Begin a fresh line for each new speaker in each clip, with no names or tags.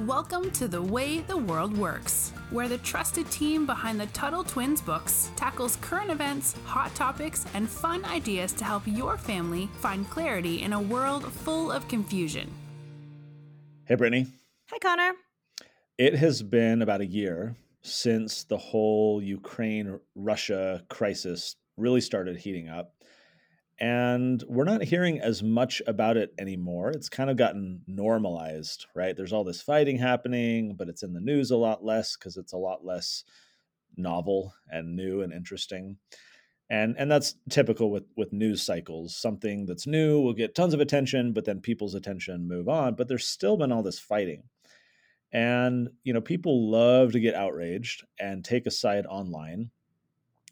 Welcome to The Way the World Works, where the trusted team behind the Tuttle Twins books tackles current events, hot topics, and fun ideas to help your family find clarity in a world full of confusion.
Hey, Brittany.
Hi, Connor.
It has been about a year since the whole Ukraine Russia crisis really started heating up and we're not hearing as much about it anymore. It's kind of gotten normalized, right? There's all this fighting happening, but it's in the news a lot less because it's a lot less novel and new and interesting. And and that's typical with with news cycles. Something that's new will get tons of attention, but then people's attention move on. But there's still been all this fighting. And you know, people love to get outraged and take a side online,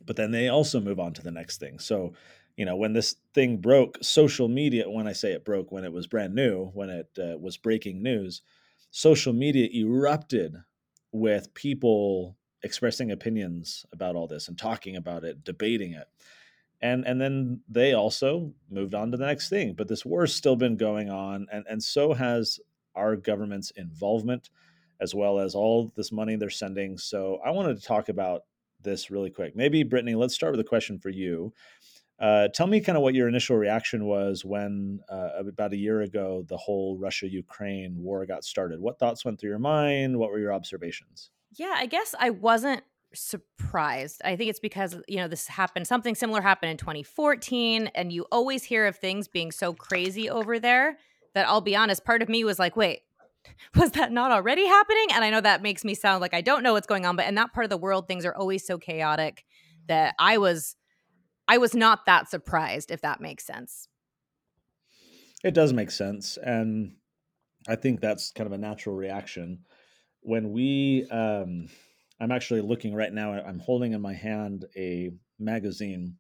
but then they also move on to the next thing. So you know when this thing broke social media when i say it broke when it was brand new when it uh, was breaking news social media erupted with people expressing opinions about all this and talking about it debating it. And and then they also moved on to the next thing but this war's still been going on and and so has our government's involvement as well as all this money they're sending. So i wanted to talk about this really quick. Maybe brittany let's start with a question for you uh, tell me kind of what your initial reaction was when uh, about a year ago the whole Russia Ukraine war got started. What thoughts went through your mind? What were your observations?
Yeah, I guess I wasn't surprised. I think it's because, you know, this happened, something similar happened in 2014, and you always hear of things being so crazy over there that I'll be honest, part of me was like, wait, was that not already happening? And I know that makes me sound like I don't know what's going on, but in that part of the world, things are always so chaotic that I was I was not that surprised, if that makes sense.
It does make sense. And I think that's kind of a natural reaction. When we, um, I'm actually looking right now, I'm holding in my hand a magazine,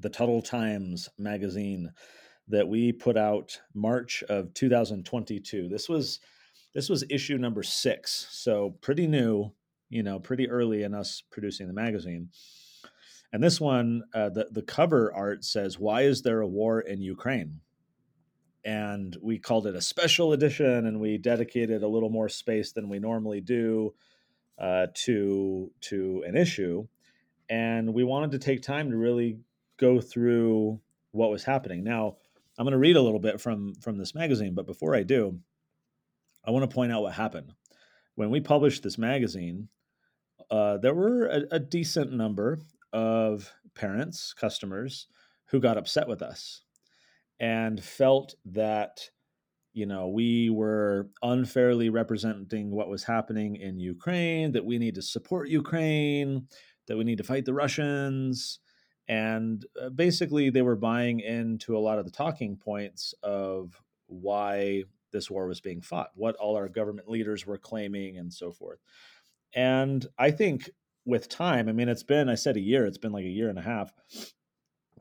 the Tuttle Times magazine that we put out March of 2022. This was this was issue number 6, so pretty new, you know, pretty early in us producing the magazine. And this one, uh, the the cover art says, "Why is there a war in Ukraine?" And we called it a special edition, and we dedicated a little more space than we normally do uh, to to an issue. And we wanted to take time to really go through what was happening. Now, I'm going to read a little bit from from this magazine, but before I do, I want to point out what happened when we published this magazine. Uh, there were a, a, decent number of parents, customers who got upset with us and felt that you know we were unfairly representing what was happening in Ukraine that we need to support Ukraine that we need to fight the Russians and uh, basically they were buying into a lot of the talking points of why this war was being fought what all our government leaders were claiming and so forth. And i think with time, I mean, it's been, I said a year, it's been like a year and a half.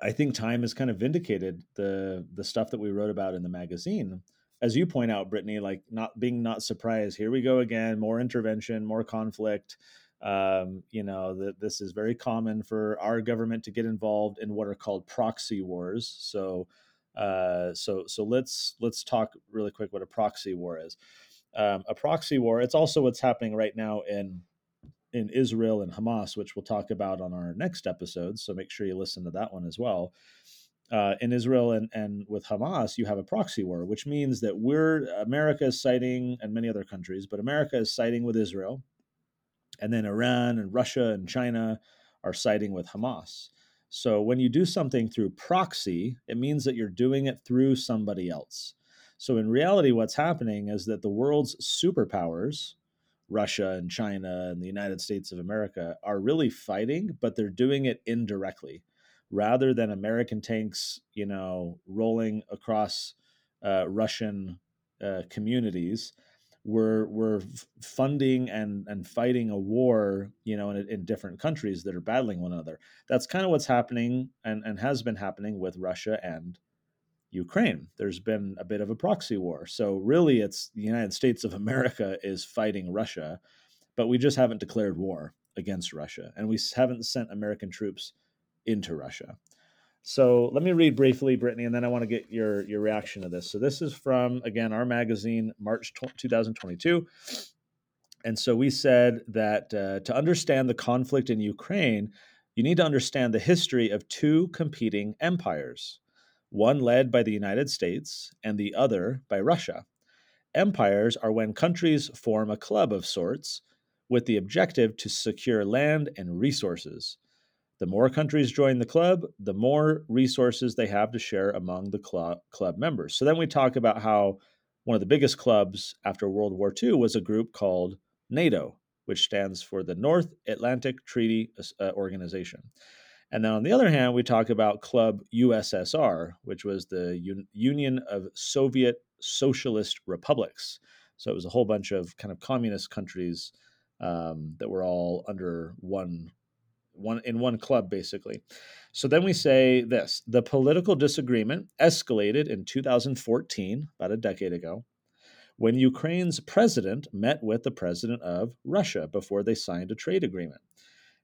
I think time has kind of vindicated the the stuff that we wrote about in the magazine. As you point out, Brittany, like not being not surprised. Here we go again, more intervention, more conflict. Um, you know that this is very common for our government to get involved in what are called proxy wars. So, uh, so so let's let's talk really quick what a proxy war is. Um, a proxy war. It's also what's happening right now in in Israel and Hamas, which we'll talk about on our next episode. So make sure you listen to that one as well. Uh, in Israel and, and with Hamas, you have a proxy war, which means that we're America is siding, and many other countries, but America is siding with Israel, and then Iran and Russia and China are siding with Hamas. So when you do something through proxy, it means that you're doing it through somebody else. So in reality, what's happening is that the world's superpowers Russia and China and the United States of America are really fighting, but they're doing it indirectly rather than American tanks, you know, rolling across uh, Russian uh, communities. We're we're funding and and fighting a war, you know, in, in different countries that are battling one another. That's kind of what's happening and and has been happening with Russia and Ukraine. There's been a bit of a proxy war. So really it's the United States of America is fighting Russia, but we just haven't declared war against Russia and we haven't sent American troops into Russia. So let me read briefly, Brittany, and then I want to get your your reaction to this. So this is from again our magazine, March 2022. And so we said that uh, to understand the conflict in Ukraine, you need to understand the history of two competing empires, one led by the United States and the other by Russia. Empires are when countries form a club of sorts with the objective to secure land and resources. The more countries join the club, the more resources they have to share among the club, club members. So then we talk about how one of the biggest clubs after World War II was a group called NATO, which stands for the North Atlantic Treaty uh, Organization. And then on the other hand, we talk about Club USSR, which was the Un- Union of Soviet Socialist Republics. So it was a whole bunch of kind of communist countries um, that were all under one one in one club basically. So then we say this: the political disagreement escalated in 2014, about a decade ago, when Ukraine's president met with the president of Russia before they signed a trade agreement.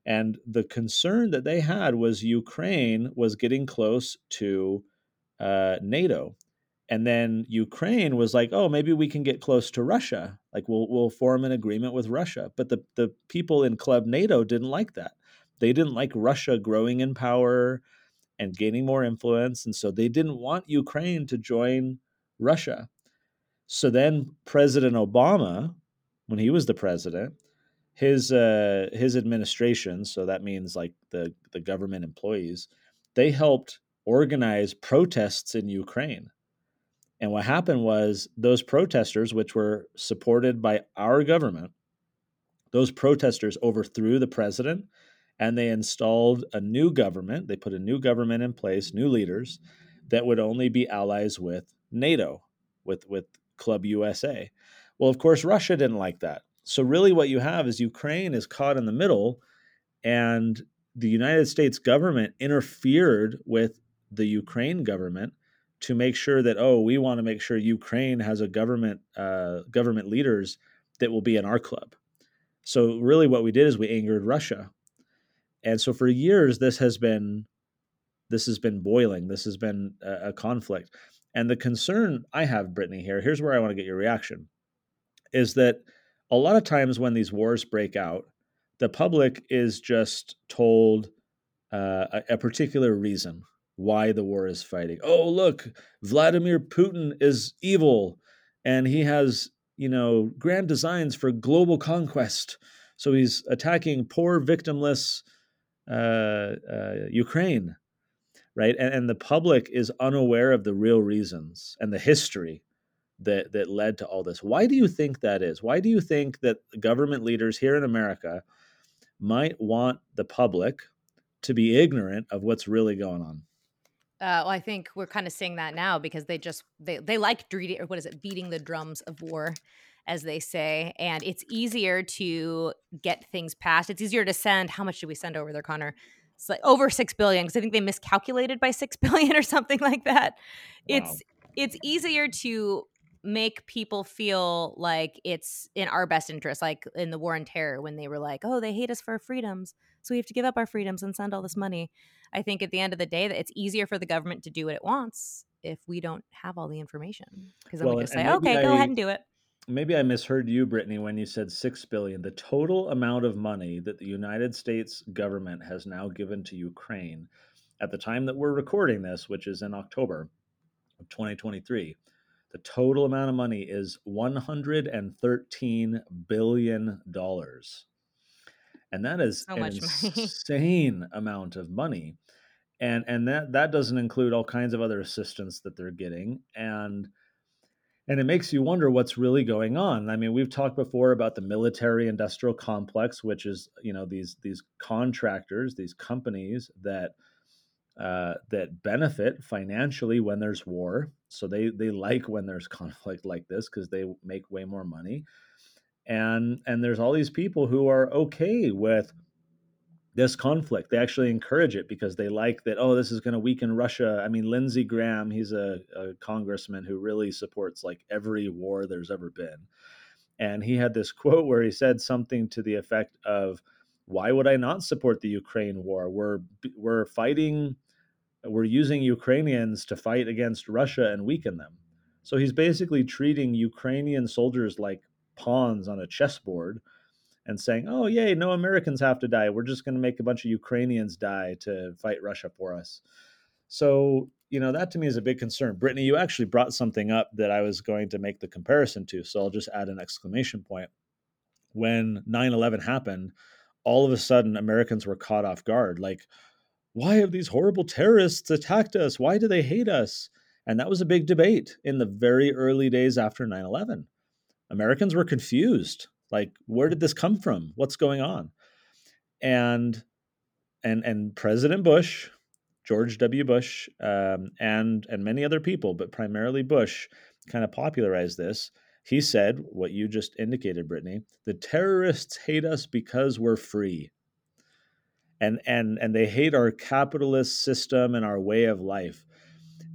And the concern that they had was Ukraine was getting close to uh, NATO. And then Ukraine was like, oh, maybe we can get close to Russia. Like we'll we'll form an agreement with Russia. But the, the people in Club NATO didn't like that. They didn't like Russia growing in power and gaining more influence. And so they didn't want Ukraine to join Russia. So then President Obama, when he was the president, his uh, his administration, so that means like the the government employees, they helped organize protests in Ukraine. And what happened was those protesters, which were supported by our government, those protesters overthrew the president and they installed a new government. They put a new government in place, new leaders that would only be allies with NATO, with, with Club USA. Well, of course, Russia didn't like that. So, really, what you have is Ukraine is caught in the middle, and the United States government interfered with the Ukraine government to make sure that oh, we want to make sure Ukraine has a government uh, government leaders that will be in our club. So, really, what we did is we angered Russia, and so for years this has been this has been boiling. This has been a, a conflict. And the concern I have, Brittany, here, here's where I want to get your reaction, is that a lot of times when these wars break out, the public is just told uh, a, a particular reason why the war is fighting. Oh, look, Vladimir Putin is evil and he has, you know, grand designs for global conquest. So he's attacking poor, victimless uh, uh, Ukraine right? And, and the public is unaware of the real reasons and the history that that led to all this. Why do you think that is? Why do you think that government leaders here in America might want the public to be ignorant of what's really going on?
Uh, well, I think we're kind of seeing that now because they just they they like or what is it beating the drums of war, as they say, and it's easier to get things passed. It's easier to send. How much do we send over there, Connor? it's like over six billion because I think they miscalculated by six billion or something like that. Wow. It's it's easier to make people feel like it's in our best interest, like in the war on terror when they were like, "Oh, they hate us for our freedoms, so we have to give up our freedoms and send all this money." I think at the end of the day, that it's easier for the government to do what it wants if we don't have all the information because then well, we just say, "Okay, I, go ahead and do it."
maybe I misheard you, Brittany, when you said six billion. The total amount of money that the United States government has now given to Ukraine at the time that we're recording this, which is in October of 2023, the total amount of money is 113 billion dollars. And that is so an insane amount of money. And and that that doesn't include all kinds of other assistance that they're getting. And and it makes you wonder what's really going on. I mean, we've talked before about the military industrial complex, which is you know these these contractors, these companies that uh, that benefit financially when there's war. So they they like when there's conflict like this because they make way more money. And and there's all these people who are okay with this conflict. They actually encourage it because they like that, oh, this is going to weaken Russia. I mean, Lindsey Graham, he's a, a, congressman who really supports like every war there's ever been. And he had this quote where he said something to the effect of, why would I not support the Ukraine war? We're, we're fighting we're using Ukrainians to fight against Russia and weaken them. So he's basically treating Ukrainian soldiers like pawns on a chessboard and saying, "Oh, yay, no Americans have to die. We're just going to make a bunch of Ukrainians die to fight Russia for us." So, you know, that to me is a big concern. Brittany, you actually brought something up that I was going to make the comparison to, so I'll just add an exclamation point. When 9/11 happened, all of a sudden Americans were caught off guard like why have these horrible terrorists attacked us? Why do they hate us? And that was a big debate in the very early days after 9 11. Americans were confused. Like, where did this come from? What's going on? And and and President Bush, George W. Bush, um, and and many other people, but primarily Bush, kind of popularized this. He said what you just indicated, Brittany. The terrorists hate us because we're free and and and they hate our capitalist system and our way of life.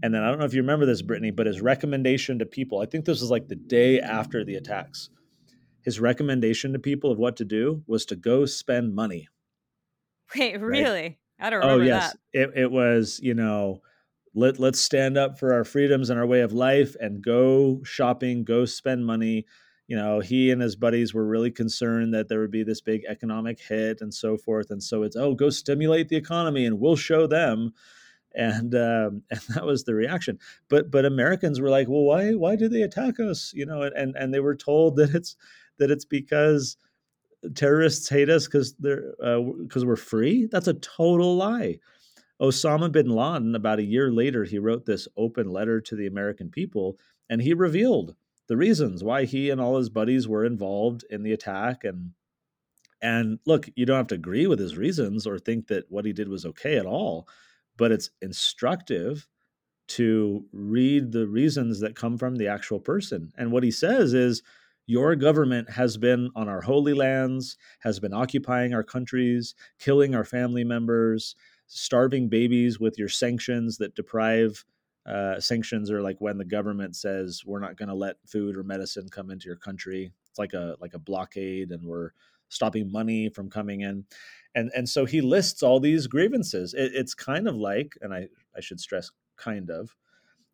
And then I don't know if you remember this, Brittany, but his recommendation to people, I think this was like the day after the attacks. His recommendation to people of what to do was to go spend money.
Wait, really? Right? I don't oh, remember. Oh yes.
That. It it was, you know, let let's stand up for our freedoms and our way of life and go shopping, go spend money you know, he and his buddies were really concerned that there would be this big economic hit and so forth. And so it's, oh, go stimulate the economy and we'll show them. And um, and that was the reaction. But but Americans were like, well, why why do they attack us? You know, and and they were told that it's that it's because terrorists hate us because they're because uh, we're free. That's a total lie. Osama bin Laden, about a year later, he wrote this open letter to the American people, and he revealed the reasons why he and all his buddies were involved in the attack and and look you don't have to agree with his reasons or think that what he did was okay at all but it's instructive to read the reasons that come from the actual person. And what he says is your government has been on our holy lands has been occupying our countries killing our family members starving babies with your sanctions that deprive uh, sanctions are like when the government says we're not going to let food or medicine come into your country. It's like a like a blockade, and we're stopping money from coming in. And and so he lists all these grievances. It, it's kind of like, and I I should stress, kind of,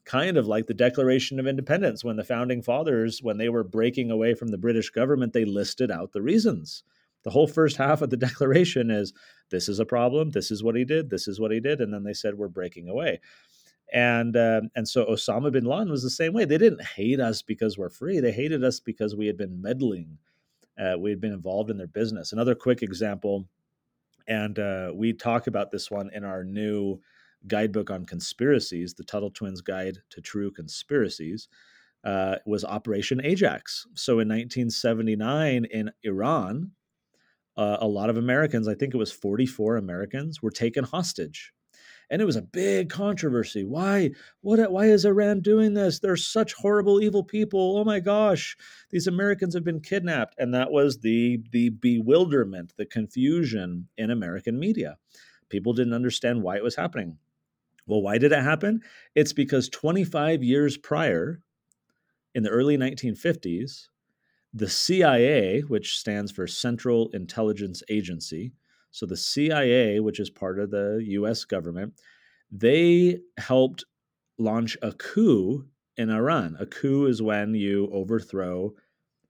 kind of like the Declaration of Independence when the founding fathers, when they were breaking away from the British government, they listed out the reasons. The whole first half of the Declaration is this is a problem, this is what he did, this is what he did, and then they said we're breaking away and um, and so Osama bin Laden was the same way. They didn't hate us because we're free. They hated us because we had been meddling. Uh, we had been involved in their business. Another quick example, and uh, we talk about this one in our new guidebook on conspiracies, the Tuttle Twins Guide to True Conspiracies. Uh, was Operation Ajax. So in 1979 in Iran, uh, a lot of Americans, I think it was 44 Americans, were taken hostage and it was a big controversy. Why? What? Why is Iran doing this? They're such horrible, evil people. Oh my gosh, these Americans have been kidnapped, and that was the the bewilderment, the confusion in American media. People didn't understand why it was happening. Well, why did it happen? It's because 25 years prior, in the early 1950s, the CIA, which stands for Central Intelligence Agency, so the CIA, which is part of the US government, they helped launch a coup in Iran. A coup is when you overthrow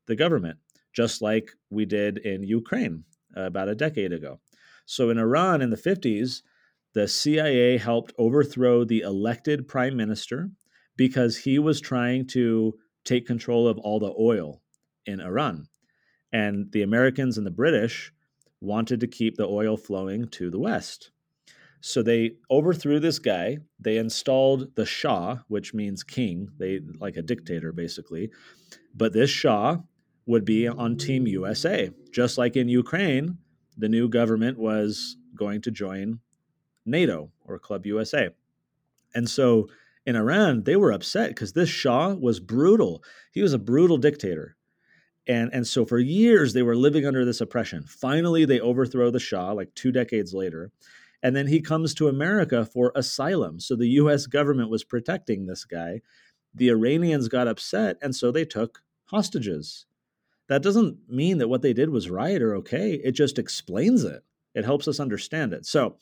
the government, just like we did in Ukraine uh, about a decade ago. So in Iran in the 50s, the CIA helped overthrow the elected prime minister because he was trying to take control of all the oil in Iran. And the Americans and the British wanted to keep the oil flowing to the west. So they overthrew this guy. They installed the Shah, which means king, they like a dictator basically. But this Shah would be on Team USA. Just like in Ukraine, the new government was going to join NATO or Club USA. And so in Iran, they were upset because this Shah was brutal. He was a brutal dictator and and so for years they were living under this oppression. Finally they overthrow the shah like two decades later. And then he comes to america for asylum. So the us government was protecting this guy. The iranians got upset and so they took hostages. That doesn't mean that what they did was right or okay. It just explains it. It helps us understand it. So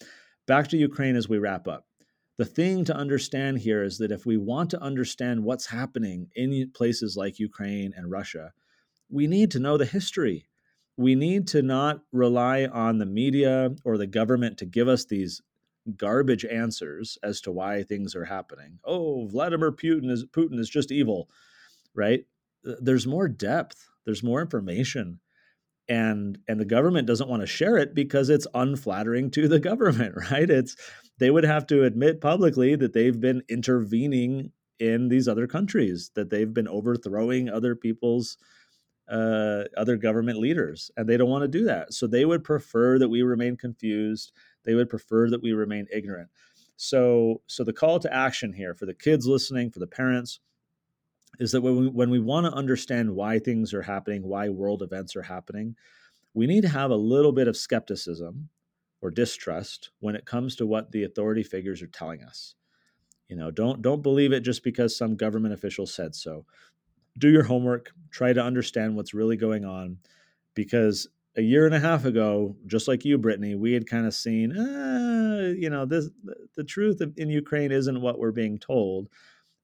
back to ukraine as we wrap up. The thing to understand here is that if we want to understand what's happening in places like Ukraine and Russia, we need to know the history. We need to not rely on the media or the government to give us these garbage answers as to why things are happening. Oh, Vladimir Putin is Putin is just evil, right? There's more depth, there's more information. And and the government doesn't want to share it because it's unflattering to the government, right? It's they would have to admit publicly that they've been intervening in these other countries, that they've been overthrowing other people's uh, other government leaders, and they don't want to do that. So they would prefer that we remain confused. They would prefer that we remain ignorant. So, so the call to action here for the kids listening, for the parents, is that when we, when we want to understand why things are happening, why world events are happening, we need to have a little bit of skepticism or distrust when it comes to what the authority figures are telling us. You know, don't don't believe it just because some government official said so. Do your homework, try to understand what's really going on because a year and a half ago, just like you, Brittany, we had kind of seen, uh, you know, this the truth in Ukraine isn't what we're being told,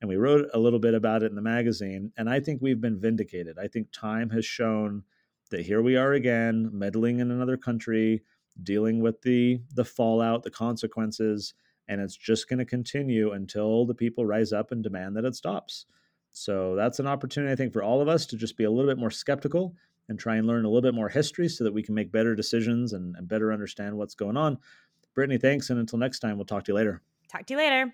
and we wrote a little bit about it in the magazine. And I think we've been vindicated. I think time has shown that here we are again, meddling in another country, dealing with the the fallout, the consequences, and it's just going to continue until the people rise up and demand that it stops. So that's an opportunity, I think, for all of us to just be a little bit more skeptical and try and learn a little bit more history so that we can make better decisions and, and better understand what's going on. Brittany, thanks. And until next time, we'll talk to you later.
Talk to you later.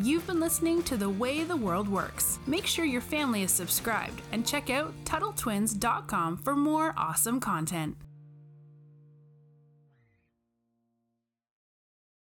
You've been listening to The Way the World Works. Make sure your family is subscribed and check out TuttleTwins.com for more awesome content.